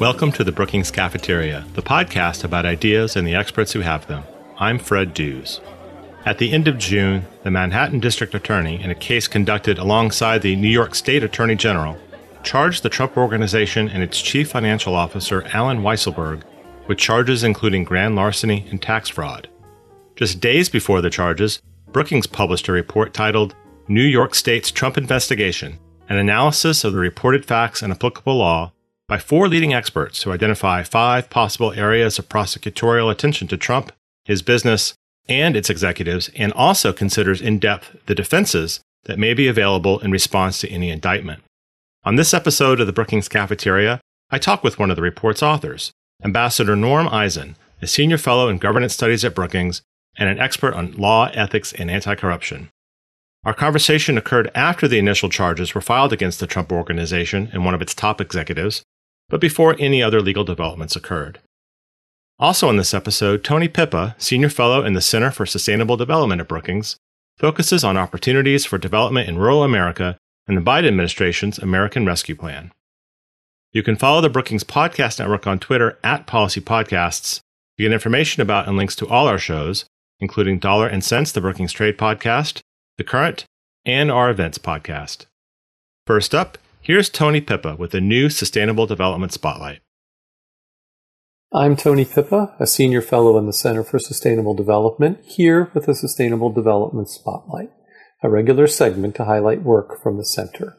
Welcome to the Brookings Cafeteria, the podcast about ideas and the experts who have them. I'm Fred Dews. At the end of June, the Manhattan District Attorney, in a case conducted alongside the New York State Attorney General, charged the Trump Organization and its chief financial officer, Alan Weisselberg, with charges including grand larceny and tax fraud. Just days before the charges, Brookings published a report titled New York State's Trump Investigation An Analysis of the Reported Facts and Applicable Law by four leading experts who identify five possible areas of prosecutorial attention to Trump, his business, and its executives, and also considers in depth the defenses that may be available in response to any indictment. On this episode of the Brookings Cafeteria, I talk with one of the report's authors, Ambassador Norm Eisen, a senior fellow in governance studies at Brookings and an expert on law, ethics, and anti corruption. Our conversation occurred after the initial charges were filed against the Trump Organization and one of its top executives, but before any other legal developments occurred. Also in this episode, Tony Pipa, Senior Fellow in the Center for Sustainable Development at Brookings, focuses on opportunities for development in rural America and the Biden administration's American Rescue Plan. You can follow the Brookings Podcast Network on Twitter at Policy Podcasts to get information about and links to all our shows, including Dollar and Cents, the Brookings Trade Podcast, The Current, and our Events Podcast. First up, here's Tony Pipa with a new Sustainable Development Spotlight. I'm Tony Pipa, a senior fellow in the Center for Sustainable Development, here with a Sustainable Development Spotlight, a regular segment to highlight work from the center.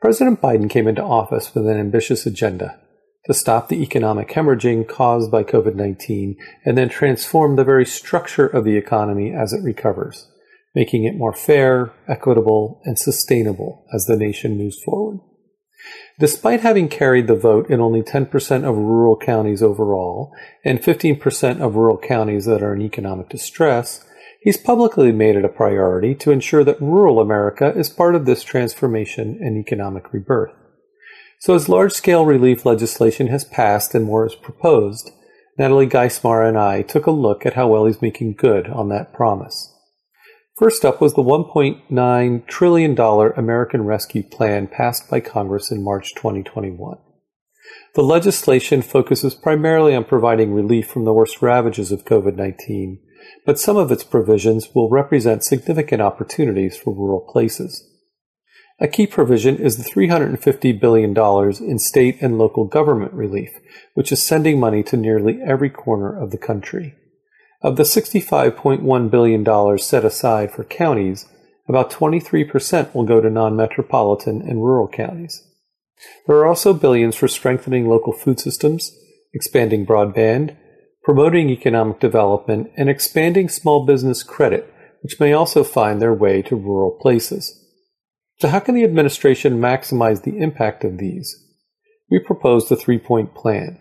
President Biden came into office with an ambitious agenda to stop the economic hemorrhaging caused by COVID 19 and then transform the very structure of the economy as it recovers, making it more fair, equitable, and sustainable as the nation moves forward. Despite having carried the vote in only 10% of rural counties overall and 15% of rural counties that are in economic distress, he's publicly made it a priority to ensure that rural America is part of this transformation and economic rebirth. So as large-scale relief legislation has passed and more is proposed, Natalie Geismar and I took a look at how well he's making good on that promise. First up was the $1.9 trillion American Rescue Plan passed by Congress in March 2021. The legislation focuses primarily on providing relief from the worst ravages of COVID-19, but some of its provisions will represent significant opportunities for rural places. A key provision is the $350 billion in state and local government relief, which is sending money to nearly every corner of the country. Of the $65.1 billion set aside for counties, about 23% will go to non metropolitan and rural counties. There are also billions for strengthening local food systems, expanding broadband, promoting economic development, and expanding small business credit, which may also find their way to rural places. So how can the administration maximize the impact of these? We proposed a three-point plan.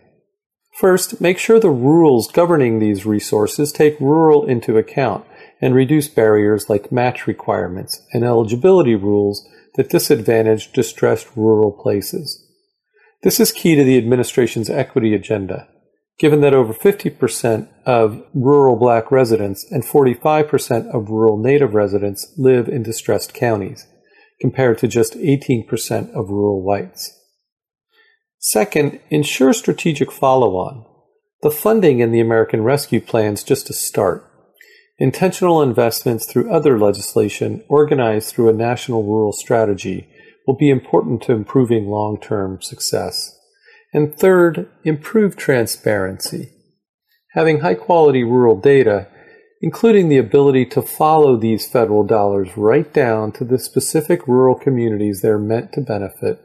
First, make sure the rules governing these resources take rural into account and reduce barriers like match requirements and eligibility rules that disadvantage distressed rural places. This is key to the administration's equity agenda, given that over 50% of rural black residents and 45% of rural native residents live in distressed counties compared to just 18% of rural whites. Second, ensure strategic follow on. The funding in the American Rescue Plan is just a start. Intentional investments through other legislation organized through a national rural strategy will be important to improving long term success. And third, improve transparency. Having high quality rural data including the ability to follow these federal dollars right down to the specific rural communities they're meant to benefit,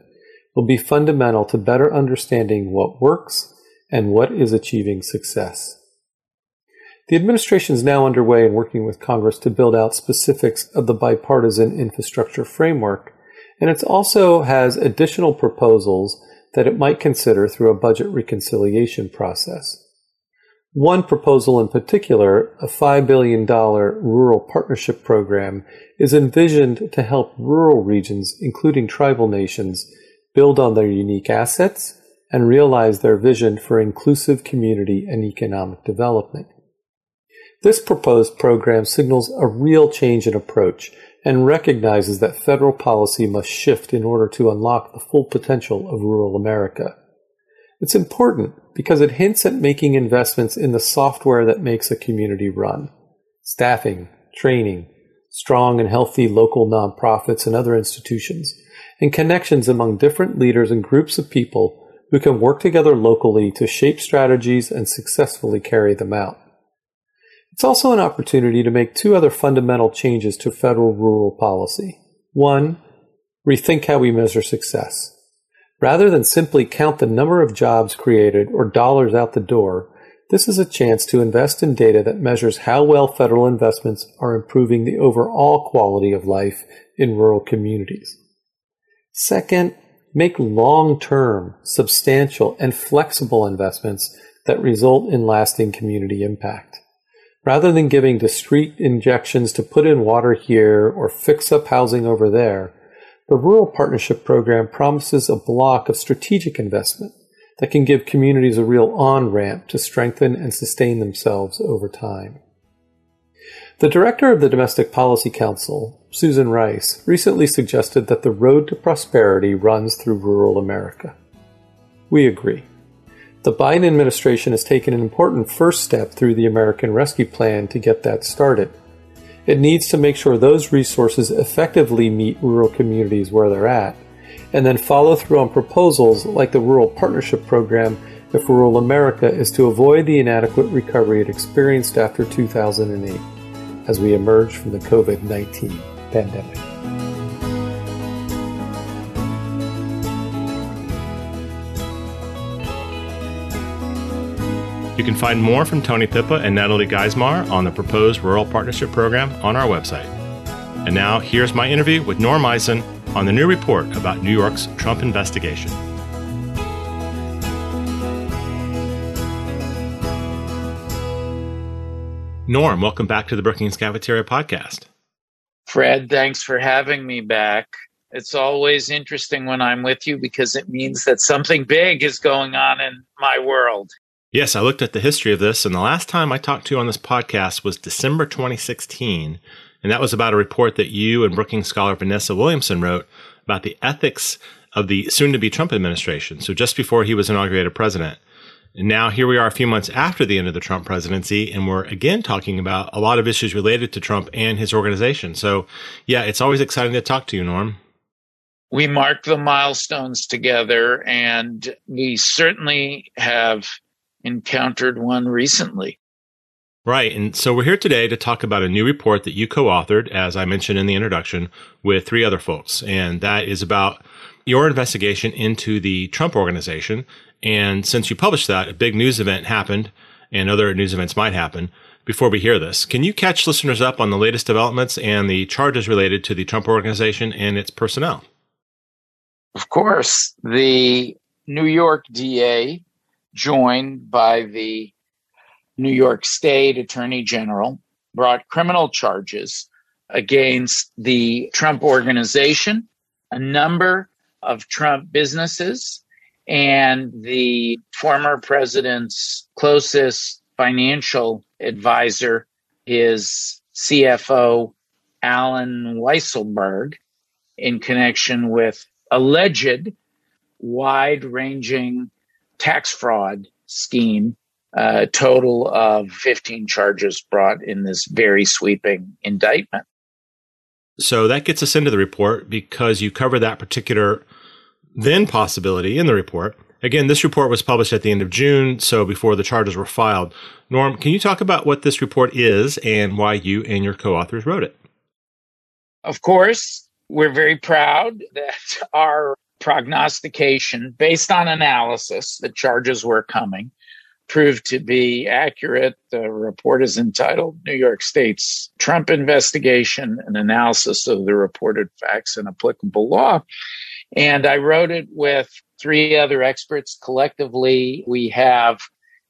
will be fundamental to better understanding what works and what is achieving success. The administration is now underway in working with Congress to build out specifics of the bipartisan infrastructure framework, and it also has additional proposals that it might consider through a budget reconciliation process. One proposal in particular, a $5 billion rural partnership program, is envisioned to help rural regions, including tribal nations, build on their unique assets and realize their vision for inclusive community and economic development. This proposed program signals a real change in approach and recognizes that federal policy must shift in order to unlock the full potential of rural America. It's important because it hints at making investments in the software that makes a community run. Staffing, training, strong and healthy local nonprofits and other institutions, and connections among different leaders and groups of people who can work together locally to shape strategies and successfully carry them out. It's also an opportunity to make two other fundamental changes to federal rural policy. One, rethink how we measure success. Rather than simply count the number of jobs created or dollars out the door, this is a chance to invest in data that measures how well federal investments are improving the overall quality of life in rural communities. Second, make long-term, substantial, and flexible investments that result in lasting community impact. Rather than giving discrete injections to put in water here or fix up housing over there, the Rural Partnership Program promises a block of strategic investment that can give communities a real on ramp to strengthen and sustain themselves over time. The director of the Domestic Policy Council, Susan Rice, recently suggested that the road to prosperity runs through rural America. We agree. The Biden administration has taken an important first step through the American Rescue Plan to get that started. It needs to make sure those resources effectively meet rural communities where they're at, and then follow through on proposals like the Rural Partnership Program if rural America is to avoid the inadequate recovery it experienced after 2008 as we emerge from the COVID 19 pandemic. You can find more from Tony Pipa and Natalie Geismar on the proposed Rural Partnership Program on our website. And now, here's my interview with Norm Eisen on the new report about New York's Trump investigation. Norm, welcome back to the Brookings Cafeteria podcast. Fred, thanks for having me back. It's always interesting when I'm with you because it means that something big is going on in my world. Yes, I looked at the history of this, and the last time I talked to you on this podcast was December 2016. And that was about a report that you and Brookings scholar Vanessa Williamson wrote about the ethics of the soon to be Trump administration. So just before he was inaugurated president. And now here we are a few months after the end of the Trump presidency, and we're again talking about a lot of issues related to Trump and his organization. So yeah, it's always exciting to talk to you, Norm. We mark the milestones together, and we certainly have encountered one recently. Right. And so we're here today to talk about a new report that you co authored, as I mentioned in the introduction, with three other folks. And that is about your investigation into the Trump organization. And since you published that, a big news event happened, and other news events might happen before we hear this. Can you catch listeners up on the latest developments and the charges related to the Trump organization and its personnel? Of course. The New York DA joined by the New York State Attorney General, brought criminal charges against the Trump organization, a number of Trump businesses, and the former president's closest financial advisor, is CFO, Alan Weisselberg, in connection with alleged wide ranging tax fraud scheme, a total of 15 charges brought in this very sweeping indictment. So that gets us into the report because you cover that particular then possibility in the report. Again, this report was published at the end of June, so before the charges were filed. Norm, can you talk about what this report is and why you and your co authors wrote it? Of course, we're very proud that our prognostication based on analysis the charges were coming proved to be accurate. The report is entitled New York State's Trump Investigation, an analysis of the reported facts and applicable law. And I wrote it with three other experts. Collectively, we have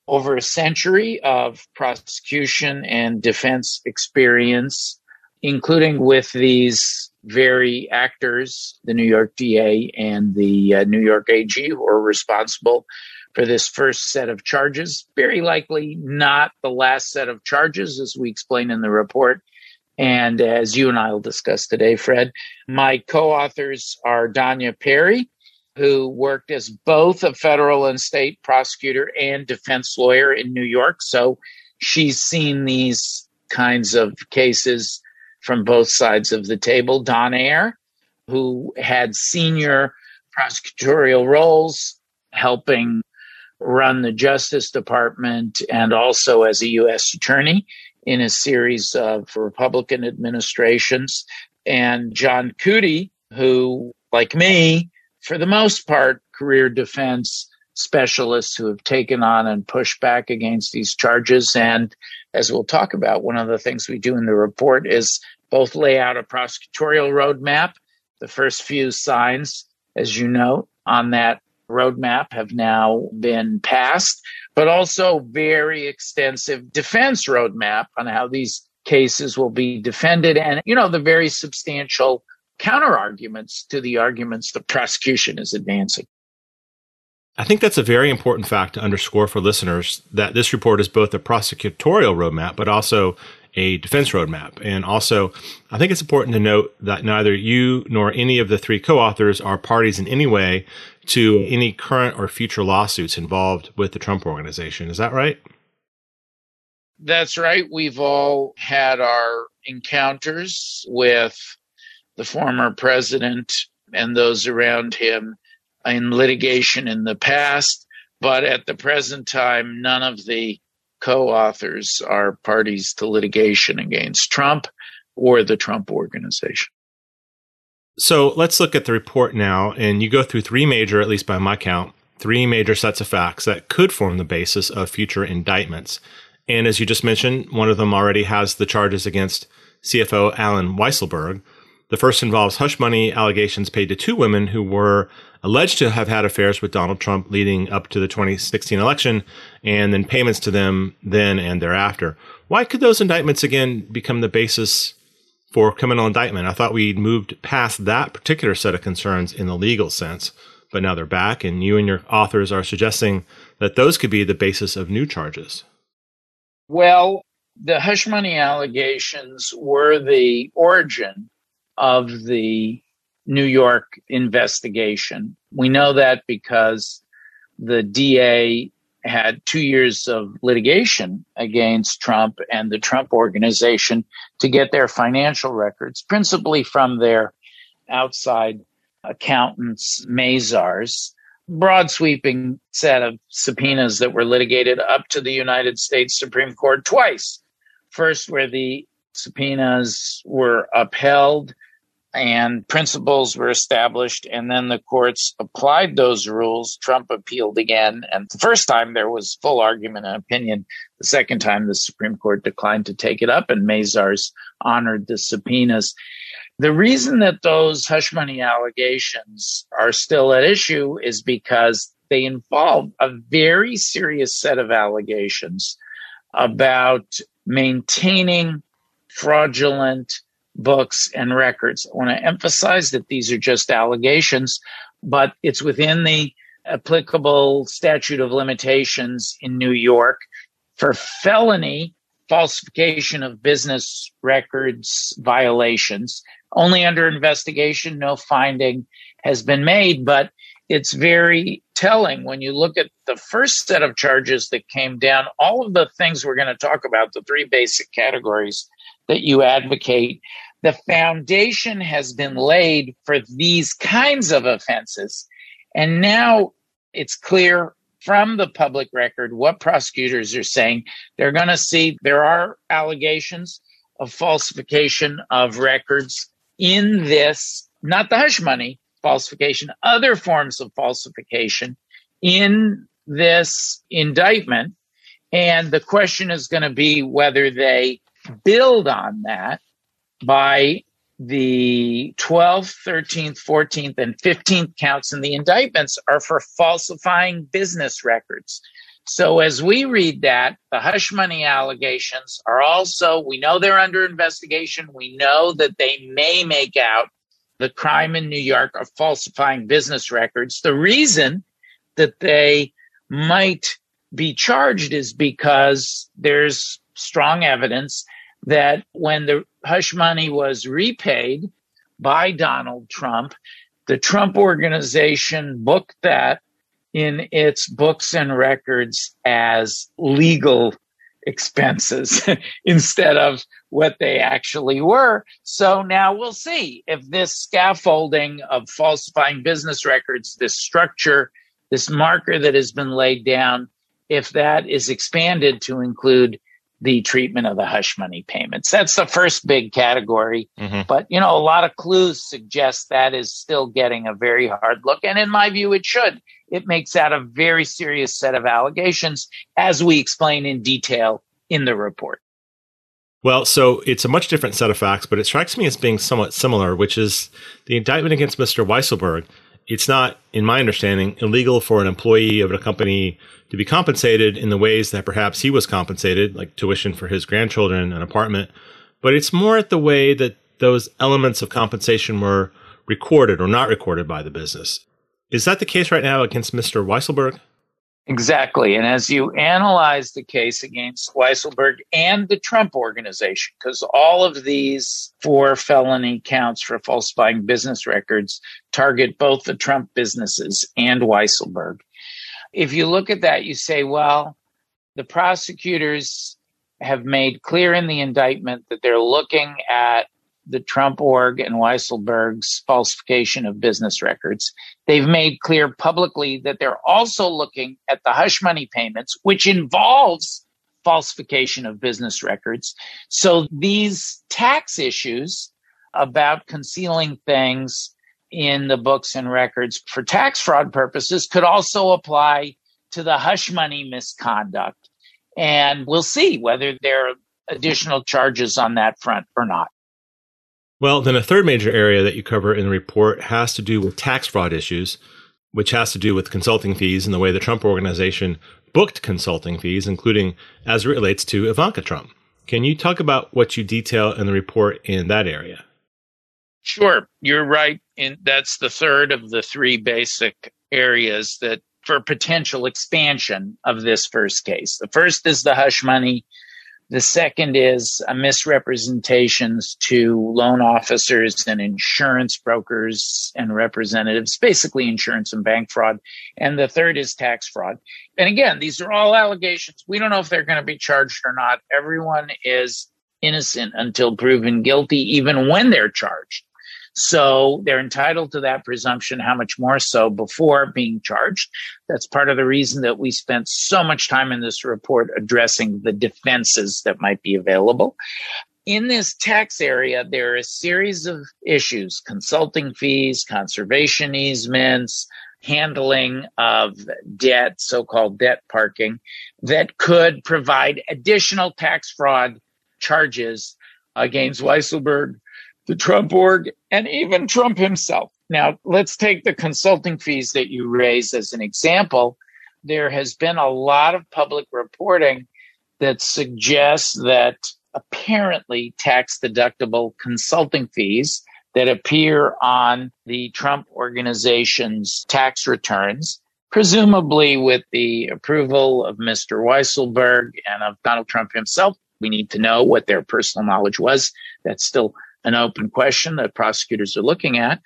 over a century of prosecution and defense experience, including with these very actors, the New York DA and the uh, New York AG, who are responsible for this first set of charges. Very likely not the last set of charges, as we explain in the report. And as you and I will discuss today, Fred, my co authors are Danya Perry, who worked as both a federal and state prosecutor and defense lawyer in New York. So she's seen these kinds of cases from both sides of the table. Don Ayer, who had senior prosecutorial roles helping run the Justice Department and also as a U.S. attorney in a series uh, of Republican administrations. And John Cootie, who, like me, for the most part, career defense specialists who have taken on and pushed back against these charges. And as we'll talk about, one of the things we do in the report is both lay out a prosecutorial roadmap. The first few signs, as you know, on that roadmap have now been passed, but also very extensive defense roadmap on how these cases will be defended and, you know, the very substantial counter arguments to the arguments the prosecution is advancing. I think that's a very important fact to underscore for listeners that this report is both a prosecutorial roadmap, but also a defense roadmap. And also, I think it's important to note that neither you nor any of the three co-authors are parties in any way to any current or future lawsuits involved with the Trump organization. Is that right? That's right. We've all had our encounters with the former president and those around him in litigation in the past. But at the present time, none of the co authors are parties to litigation against Trump or the Trump organization. So let's look at the report now. And you go through three major, at least by my count, three major sets of facts that could form the basis of future indictments. And as you just mentioned, one of them already has the charges against CFO Alan Weisselberg. The first involves hush money allegations paid to two women who were alleged to have had affairs with Donald Trump leading up to the 2016 election, and then payments to them then and thereafter. Why could those indictments again become the basis for criminal indictment? I thought we'd moved past that particular set of concerns in the legal sense, but now they're back, and you and your authors are suggesting that those could be the basis of new charges. Well, the hush money allegations were the origin of the New York investigation. We know that because the DA had two years of litigation against Trump and the Trump organization to get their financial records, principally from their outside accountants, Mazars. Broad sweeping set of subpoenas that were litigated up to the United States Supreme Court twice. First, where the subpoenas were upheld and principles were established and then the courts applied those rules. Trump appealed again and the first time there was full argument and opinion. The second time the supreme court declined to take it up and mazars honored the subpoenas. The reason that those hush money allegations are still at issue is because they involve a very serious set of allegations about maintaining fraudulent books and records. I want to emphasize that these are just allegations, but it's within the applicable statute of limitations in New York for felony falsification of business records violations. Only under investigation, no finding has been made, but it's very telling when you look at the first set of charges that came down, all of the things we're going to talk about, the three basic categories that you advocate. The foundation has been laid for these kinds of offenses. And now it's clear from the public record what prosecutors are saying. They're going to see there are allegations of falsification of records in this, not the hush money falsification, other forms of falsification in this indictment. And the question is going to be whether they build on that by the 12th, 13th, 14th, and 15th counts in the indictments are for falsifying business records. So as we read that, the hush money allegations are also, we know they're under investigation. We know that they may make out the crime in New York of falsifying business records. The reason that they might be charged is because there's strong evidence that when the hush money was repaid by Donald Trump, the Trump organization booked that in its books and records as legal expenses instead of what they actually were. So now we'll see if this scaffolding of falsifying business records, this structure, this marker that has been laid down, if that is expanded to include the treatment of the hush money payments. That's the first big category. Mm-hmm. But, you know, a lot of clues suggest that is still getting a very hard look. And in my view, it should. It makes that a very serious set of allegations, as we explain in detail in the report. Well, so it's a much different set of facts, but it strikes me as being somewhat similar, which is the indictment against Mr. Weisselberg. It's not, in my understanding, illegal for an employee of a company to be compensated in the ways that perhaps he was compensated, like tuition for his grandchildren, an apartment. But it's more at the way that those elements of compensation were recorded or not recorded by the business. Is that the case right now against Mr. Weisselberg? Exactly. And as you analyze the case against Weisselberg and the Trump organization, because all of these four felony counts for falsifying business records target both the Trump businesses and Weisselberg. If you look at that, you say, well, the prosecutors have made clear in the indictment that they're looking at the Trump org and Weisselberg's falsification of business records. They've made clear publicly that they're also looking at the hush money payments, which involves falsification of business records. So these tax issues about concealing things in the books and records for tax fraud purposes could also apply to the hush money misconduct. And we'll see whether there are additional charges on that front or not. Well, then a third major area that you cover in the report has to do with tax fraud issues, which has to do with consulting fees and the way the Trump organization booked consulting fees, including as it relates to Ivanka Trump. Can you talk about what you detail in the report in that area? Sure, you're right. And that's the third of the three basic areas that for potential expansion of this first case. The first is the hush money. The second is uh, misrepresentations to loan officers and insurance brokers and representatives, basically insurance and bank fraud. And the third is tax fraud. And again, these are all allegations. We don't know if they're going to be charged or not. Everyone is innocent until proven guilty, even when they're charged. So they're entitled to that presumption, how much more so before being charged. That's part of the reason that we spent so much time in this report addressing the defenses that might be available. In this tax area, there are a series of issues consulting fees, conservation easements, handling of debt, so called debt parking, that could provide additional tax fraud charges against Weisselberg the Trump org, and even Trump himself. Now, let's take the consulting fees that you raise as an example. There has been a lot of public reporting that suggests that apparently tax deductible consulting fees that appear on the Trump organization's tax returns, presumably with the approval of Mr. Weisselberg and of Donald Trump himself. We need to know what their personal knowledge was. That's still an open question that prosecutors are looking at.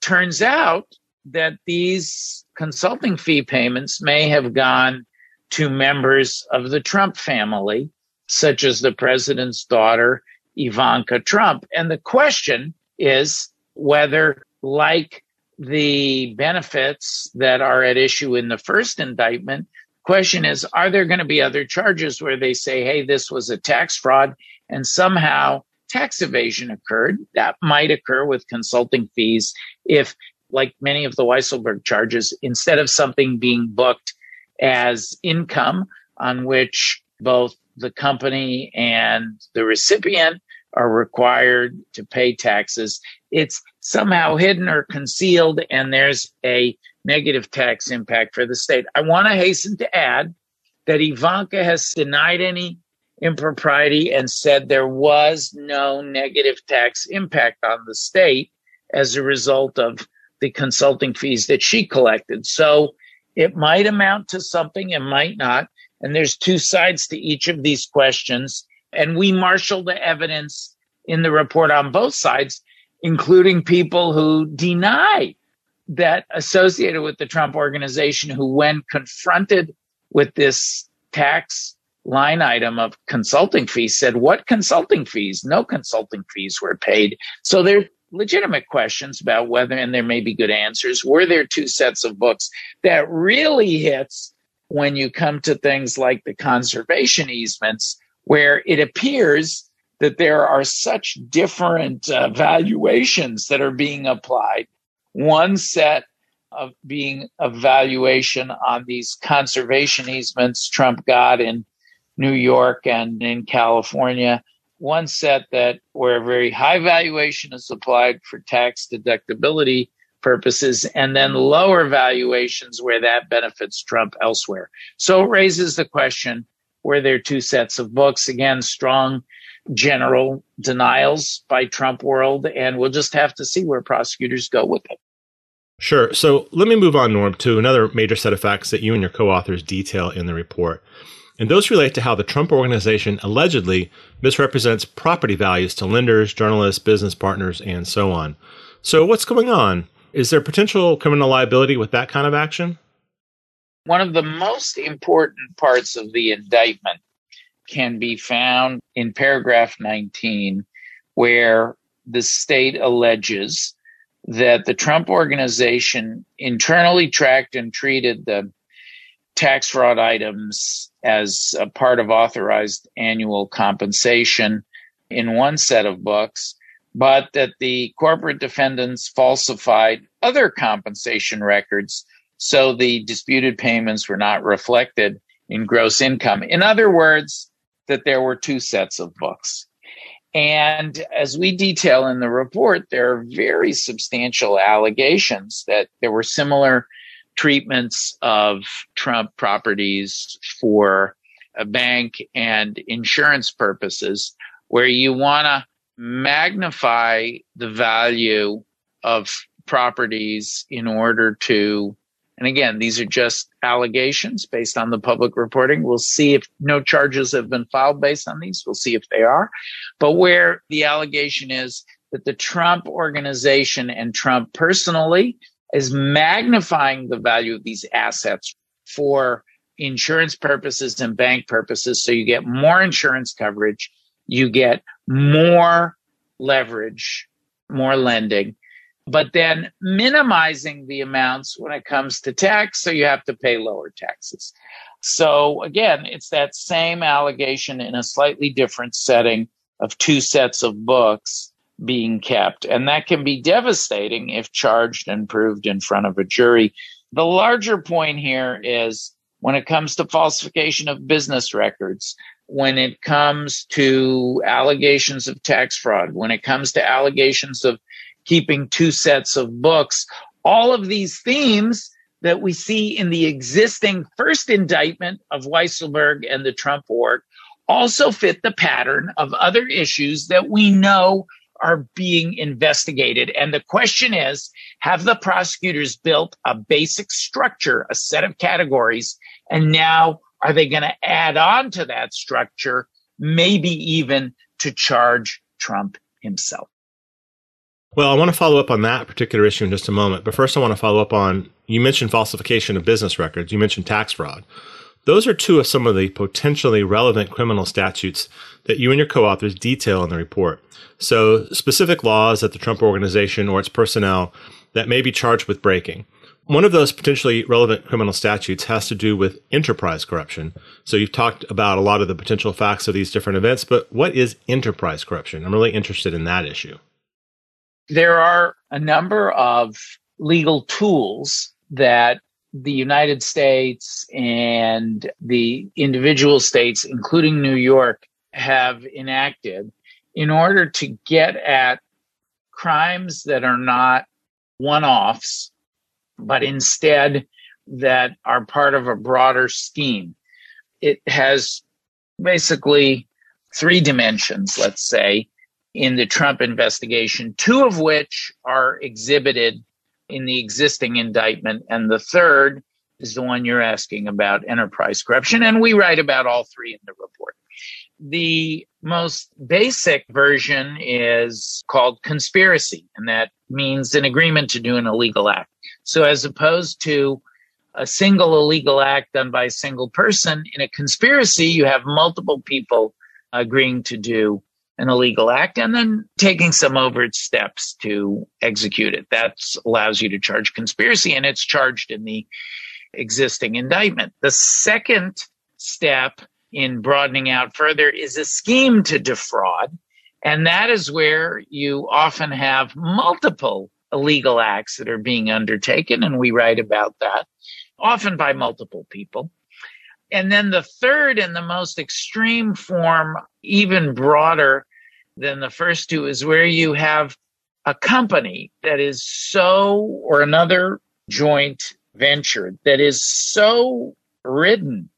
Turns out that these consulting fee payments may have gone to members of the Trump family, such as the president's daughter, Ivanka Trump. And the question is whether, like the benefits that are at issue in the first indictment, question is are there going to be other charges where they say hey this was a tax fraud and somehow tax evasion occurred. That might occur with consulting fees if, like many of the Weisselberg charges, instead of something being booked as income on which both the company and the recipient are required to pay taxes, it's somehow hidden or concealed, and there's a negative tax impact for the state. I want to hasten to add that Ivanka has denied any impropriety and said there was no negative tax impact on the state as a result of the consulting fees that she collected. So it might amount to something, it might not. And there's two sides to each of these questions. And we marshaled the evidence in the report on both sides, including people who deny that associated with the Trump organization who, when confronted with this tax line item of consulting fees, said, What consulting fees? No consulting fees were paid. So there are legitimate questions about whether, and there may be good answers, were there two sets of books that really hits when you come to things like the conservation easements, where it appears that there are such different uh, valuations that are being applied one set of being a valuation on these conservation easements Trump got in New York and in California. One set that where a very high valuation is applied for tax deductibility purposes, and then lower valuations where that benefits Trump elsewhere. So it raises the question were there two sets of books? Again, strong general denials by Trump world, and we'll just have to see where prosecutors go with it. Sure. So let me move on, Norm, to another major set of facts that you and your co authors detail in the report. And those relate to how the Trump organization allegedly misrepresents property values to lenders, journalists, business partners, and so on. So, what's going on? Is there potential criminal liability with that kind of action? One of the most important parts of the indictment can be found in paragraph 19, where the state alleges that the Trump organization internally tracked and treated the tax fraud items as a part of authorized annual compensation in one set of books, but that the corporate defendants falsified other compensation records so the disputed payments were not reflected in gross income. In other words, that there were two sets of books. And as we detail in the report, there are very substantial allegations that there were similar treatments of Trump properties for a bank and insurance purposes, where you want to magnify the value of properties in order to and again, these are just allegations based on the public reporting. We'll see if no charges have been filed based on these. We'll see if they are. But where the allegation is that the Trump organization and Trump personally is magnifying the value of these assets for insurance purposes and bank purposes. So you get more insurance coverage, you get more leverage, more lending but then minimizing the amounts when it comes to tax. So you have to pay lower taxes. So again, it's that same allegation in a slightly different setting of two sets of books being kept. And that can be devastating if charged and proved in front of a jury. The larger point here is when it comes to falsification of business records, when it comes to allegations of tax fraud, when it comes to allegations of keeping two sets of books. All of these themes that we see in the existing first indictment of Weisselberg and the Trump org also fit the pattern of other issues that we know are being investigated. And the question is have the prosecutors built a basic structure, a set of categories, and now are they going to add on to that structure, maybe even to charge Trump himself? Well, I want to follow up on that particular issue in just a moment. But first, I want to follow up on you mentioned falsification of business records, you mentioned tax fraud. Those are two of some of the potentially relevant criminal statutes that you and your co authors detail in the report. So, specific laws that the Trump organization or its personnel that may be charged with breaking. One of those potentially relevant criminal statutes has to do with enterprise corruption. So you've talked about a lot of the potential facts of these different events, but what is enterprise corruption? I'm really interested in that issue there are a number of legal tools that the United States and the individual states, including New York, have enacted in order to get at crimes that are not one offs, but instead that are part of a broader scheme. It has basically three dimensions, let's say in the Trump investigation, two of which are exhibited in the existing indictment, and the third is the one you're asking about enterprise corruption. And we write about all three in the report. The most basic version is called conspiracy, and that means an agreement to do an illegal act. So, as opposed to a single illegal act done by a single person, in a conspiracy, you have multiple people agreeing to do an illegal act and then taking some overt steps to execute it. That allows you to charge conspiracy, and it's charged in the existing indictment. The second step in broadening out further is a scheme to defraud. And that is where you often have multiple illegal acts that are being undertaken. And we write about that often by multiple people. And then the third and the most extreme form, even broader than the first two, is where you have a company that is so, or another joint venture that is so ridden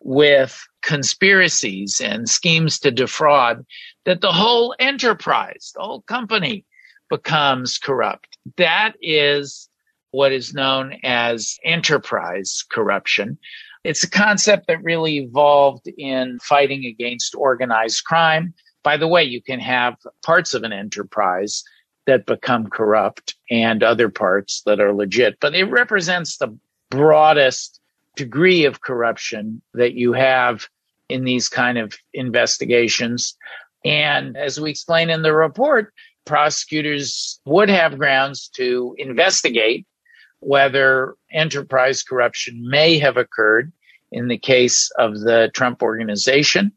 with conspiracies and schemes to defraud that the whole enterprise, the whole company becomes corrupt. That is what is known as enterprise corruption. It's a concept that really evolved in fighting against organized crime. By the way, you can have parts of an enterprise that become corrupt and other parts that are legit, but it represents the broadest degree of corruption that you have in these kind of investigations. And as we explain in the report, prosecutors would have grounds to investigate whether enterprise corruption may have occurred in the case of the Trump organization,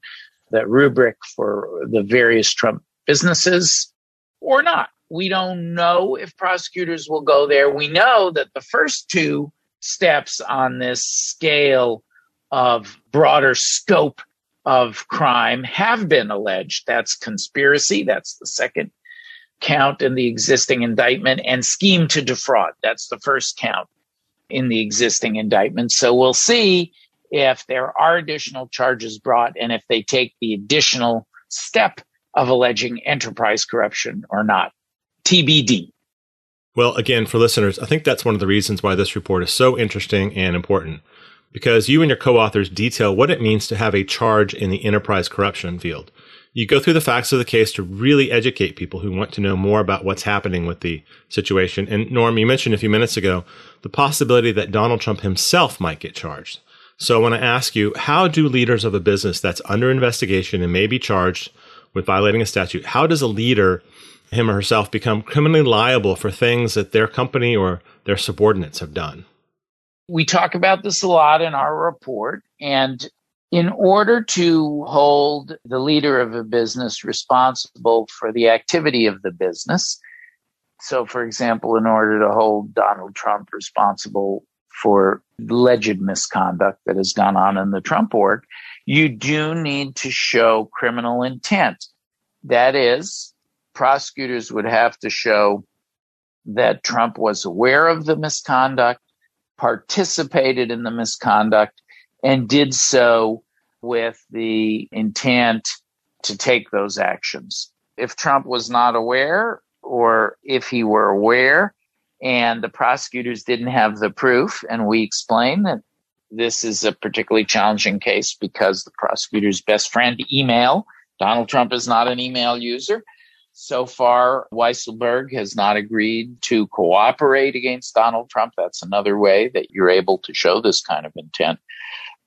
that rubric for the various Trump businesses, or not. We don't know if prosecutors will go there. We know that the first two steps on this scale of broader scope of crime have been alleged. That's conspiracy. That's the second count in the existing indictment and scheme to defraud. That's the first count in the existing indictment. So we'll see if there are additional charges brought and if they take the additional step of alleging enterprise corruption or not. TBD. Well, again, for listeners, I think that's one of the reasons why this report is so interesting and important because you and your co authors detail what it means to have a charge in the enterprise corruption field. You go through the facts of the case to really educate people who want to know more about what's happening with the situation. And Norm, you mentioned a few minutes ago the possibility that Donald Trump himself might get charged. So I want to ask you how do leaders of a business that's under investigation and may be charged with violating a statute, how does a leader him or herself become criminally liable for things that their company or their subordinates have done. We talk about this a lot in our report. And in order to hold the leader of a business responsible for the activity of the business, so for example, in order to hold Donald Trump responsible for alleged misconduct that has gone on in the Trump org, you do need to show criminal intent. That is, prosecutors would have to show that Trump was aware of the misconduct, participated in the misconduct, and did so with the intent to take those actions. If Trump was not aware, or if he were aware and the prosecutors didn't have the proof, and we explain that this is a particularly challenging case because the prosecutor's best friend email, Donald Trump is not an email user, so far, Weisselberg has not agreed to cooperate against Donald Trump. That's another way that you're able to show this kind of intent.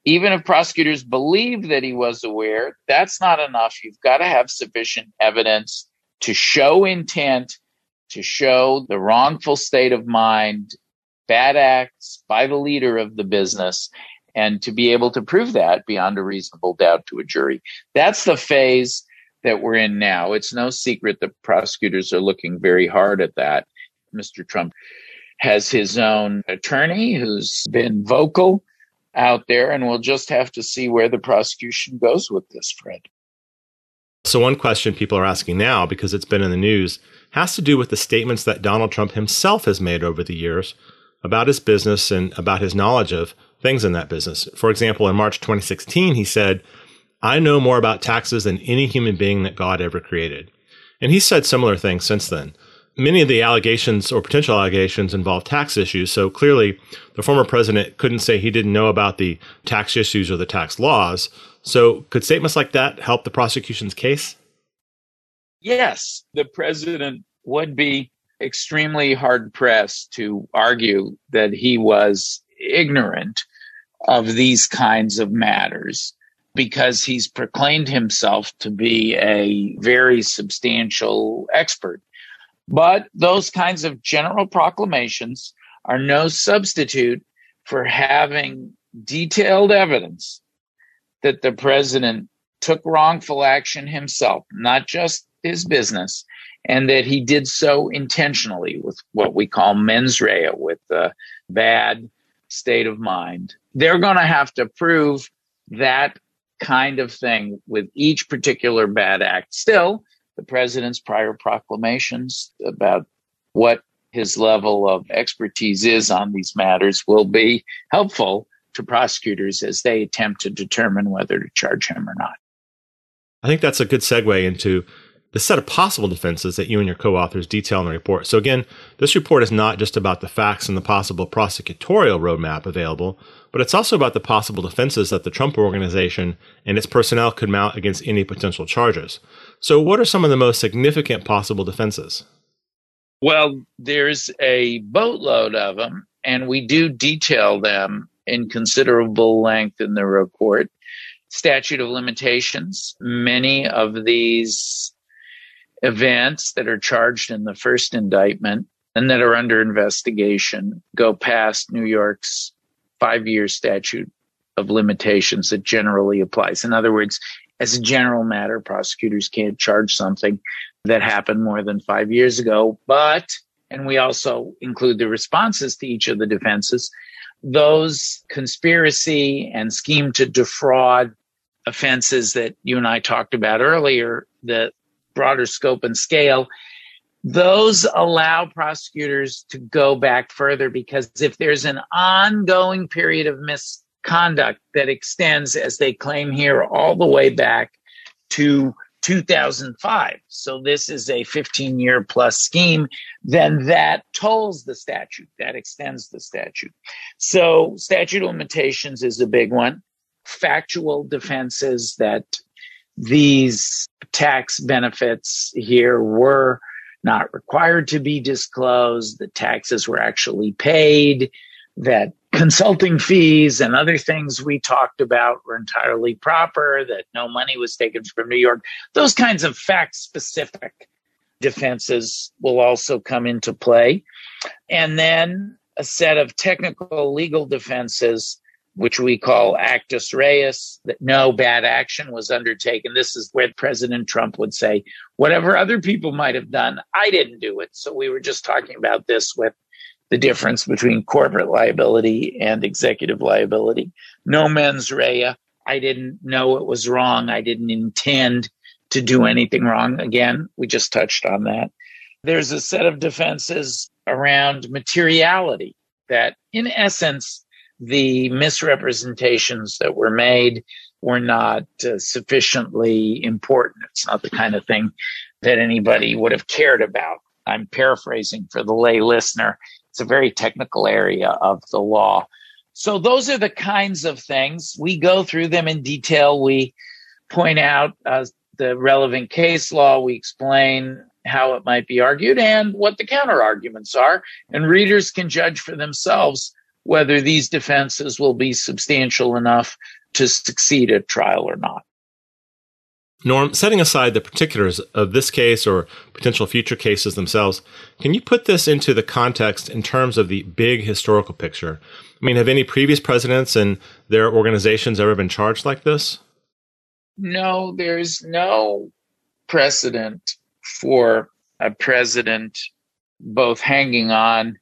Even if prosecutors believe that he was aware, that's not enough. You've got to have sufficient evidence to show intent, to show the wrongful state of mind, bad acts by the leader of the business, and to be able to prove that beyond a reasonable doubt to a jury. That's the phase that we're in now. It's no secret that prosecutors are looking very hard at that. Mr. Trump has his own attorney who's been vocal out there, and we'll just have to see where the prosecution goes with this, Fred. So, one question people are asking now, because it's been in the news, has to do with the statements that Donald Trump himself has made over the years about his business and about his knowledge of things in that business. For example, in March 2016, he said, I know more about taxes than any human being that God ever created. And he's said similar things since then. many of the allegations or potential allegations involve tax issues. So clearly, the former president couldn't say he didn't know about the tax issues or the tax laws. So, could statements like that help the prosecution's case? Yes, the president would be extremely hard pressed to argue that he was ignorant of these kinds of matters because he's proclaimed himself to be a very substantial expert. But those kinds of general proclamations are no substitute for having detailed evidence that the president took wrongful action himself, not just his business, and that he did so intentionally with what we call mens rea, with a bad state of mind. They're going to have to prove that kind of thing with each particular bad act. Still, the president's prior proclamations about what his level of expertise is on these matters will be helpful to prosecutors as they attempt to determine whether to charge him or not. I think that's a good segue into the set of possible defenses that you and your co authors detail in the report. So, again, this report is not just about the facts and the possible prosecutorial roadmap available, but it's also about the possible defenses that the Trump organization and its personnel could mount against any potential charges. So, what are some of the most significant possible defenses? Well, there's a boatload of them, and we do detail them in considerable length in the report. Statute of limitations. Many of these events that are charged in the first indictment and that are under investigation go past New York's five year statute of limitations that generally applies. In other words, as a general matter, prosecutors can't charge something that happened more than five years ago. But, and we also include the responses to each of the defenses, those conspiracy and scheme to defraud offenses that you and I talked about earlier, the broader scope and scale, those allow prosecutors to go back further because if there's an ongoing period of misconduct that extends, as they claim here, all the way back to 2005. So this is a 15 year plus scheme. Then that tolls the statute. That extends the statute. So statute limitations is a big one. Factual defenses that these tax benefits here were not required to be disclosed. The taxes were actually paid. That consulting fees and other things we talked about were entirely proper, that no money was taken from New York. Those kinds of fact specific defenses will also come into play. And then a set of technical legal defenses which we call actus reus, that no bad action was undertaken. This is where President Trump would say, whatever other people might have done, I didn't do it. So we were just talking about this with the difference between corporate liability and executive liability. No mens rea. I didn't know it was wrong. I didn't intend to do anything wrong. Again, we just touched on that. There's a set of defenses around materiality that, in essence, the misrepresentations that were made were not uh, sufficiently important. It's not the kind of thing that anybody would have cared about. I'm paraphrasing for the lay listener. It's a very technical area of the law. So those are the kinds of things. We go through them in detail. We point out uh, the relevant case law. We explain how it might be argued and what the counter arguments are. And readers can judge for themselves whether these defenses will be substantial enough to succeed at trial or not. Norm, setting aside the particulars of this case or potential future cases themselves, can you put this into the context in terms of the big historical picture? I mean, have any previous presidents and their organizations ever been charged like this? No, there's no precedent for a president both hanging on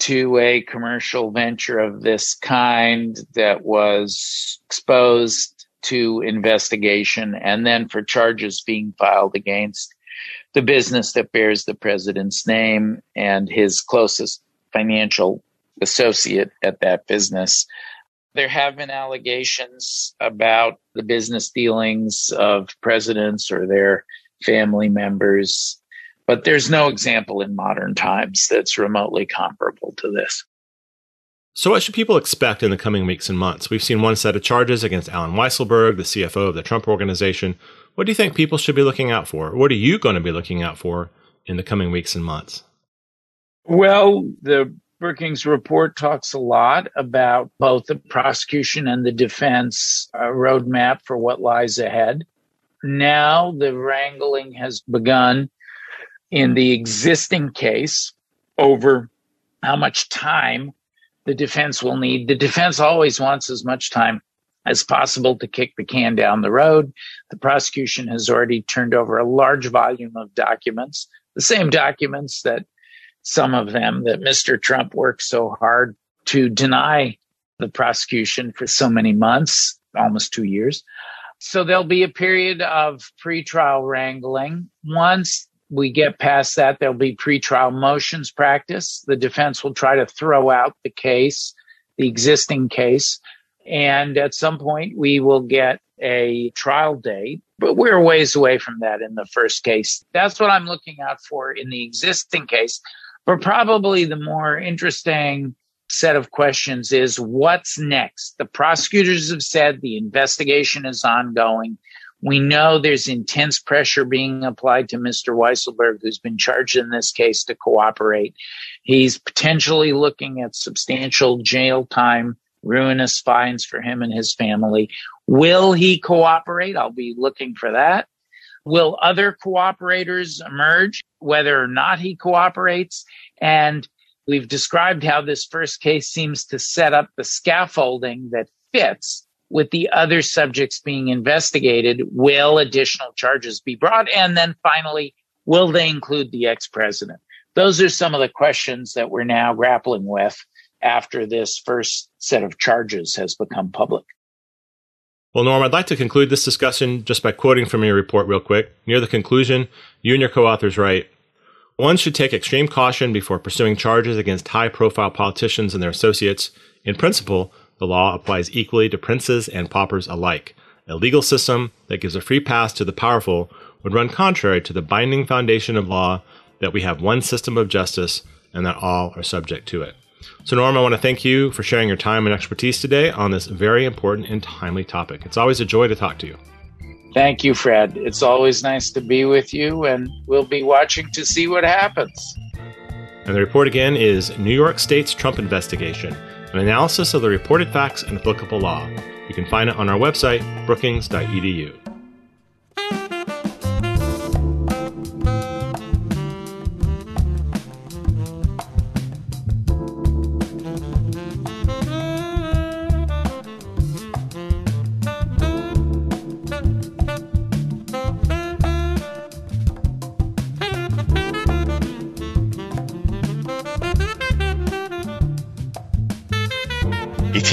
to a commercial venture of this kind that was exposed to investigation and then for charges being filed against the business that bears the president's name and his closest financial associate at that business. There have been allegations about the business dealings of presidents or their family members But there's no example in modern times that's remotely comparable to this. So, what should people expect in the coming weeks and months? We've seen one set of charges against Allen Weisselberg, the CFO of the Trump Organization. What do you think people should be looking out for? What are you going to be looking out for in the coming weeks and months? Well, the Brookings report talks a lot about both the prosecution and the defense uh, roadmap for what lies ahead. Now the wrangling has begun in hmm. the existing case over how much time the defense will need. The defense always wants as much time as possible to kick the can down the road. The prosecution has already turned over a large volume of documents, the same documents that some of them that Mr. Trump worked so hard to deny the prosecution for so many months, almost two years. So there'll be a period of pretrial wrangling. Once we get past that, there'll be pretrial motions practice. The defense will try to throw out the case, the existing case. And at some point, we will get a trial date, but we're ways away from that in the first case. That's what I'm looking out for in the existing case. But probably the more interesting set of questions is what's next? The prosecutors have said the investigation is ongoing. We know there's intense pressure being applied to Mr. Weisselberg, who's been charged in this case to cooperate. He's potentially looking at substantial jail time, ruinous fines for him and his family. Will he cooperate? I'll be looking for that. Will other cooperators emerge, whether or not he cooperates? And we've described how this first case seems to set up the scaffolding that fits with the other subjects being investigated, will additional charges be brought? And then finally, will they include the ex president? Those are some of the questions that we're now grappling with after this first set of charges has become public. Well, Norm, I'd like to conclude this discussion just by quoting from your report real quick. Near the conclusion, you and your co authors write One should take extreme caution before pursuing charges against high profile politicians and their associates. In principle, the law applies equally to princes and paupers alike. A legal system that gives a free pass to the powerful would run contrary to the binding foundation of law that we have one system of justice and that all are subject to it. So, Norm, I want to thank you for sharing your time and expertise today on this very important and timely topic. It's always a joy to talk to you. Thank you, Fred. It's always nice to be with you, and we'll be watching to see what happens. And the report again is New York State's Trump investigation an analysis of the reported facts and applicable law. You can find it on our website, brookings.edu.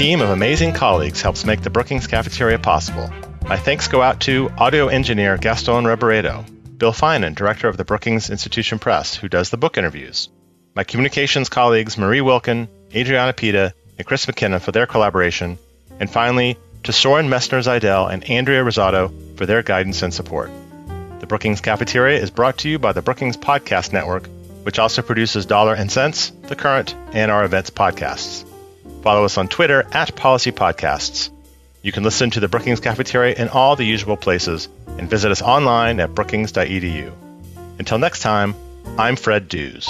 team of amazing colleagues helps make the Brookings Cafeteria possible. My thanks go out to audio engineer Gaston Reboredo, Bill Finan, director of the Brookings Institution Press, who does the book interviews, my communications colleagues Marie Wilkin, Adriana Pita, and Chris McKenna for their collaboration, and finally, to Soren Messner Zidell and Andrea Risotto for their guidance and support. The Brookings Cafeteria is brought to you by the Brookings Podcast Network, which also produces Dollar and Sense, The Current, and our events podcasts. Follow us on Twitter at Policy Podcasts. You can listen to the Brookings Cafeteria in all the usual places and visit us online at brookings.edu. Until next time, I'm Fred Dews.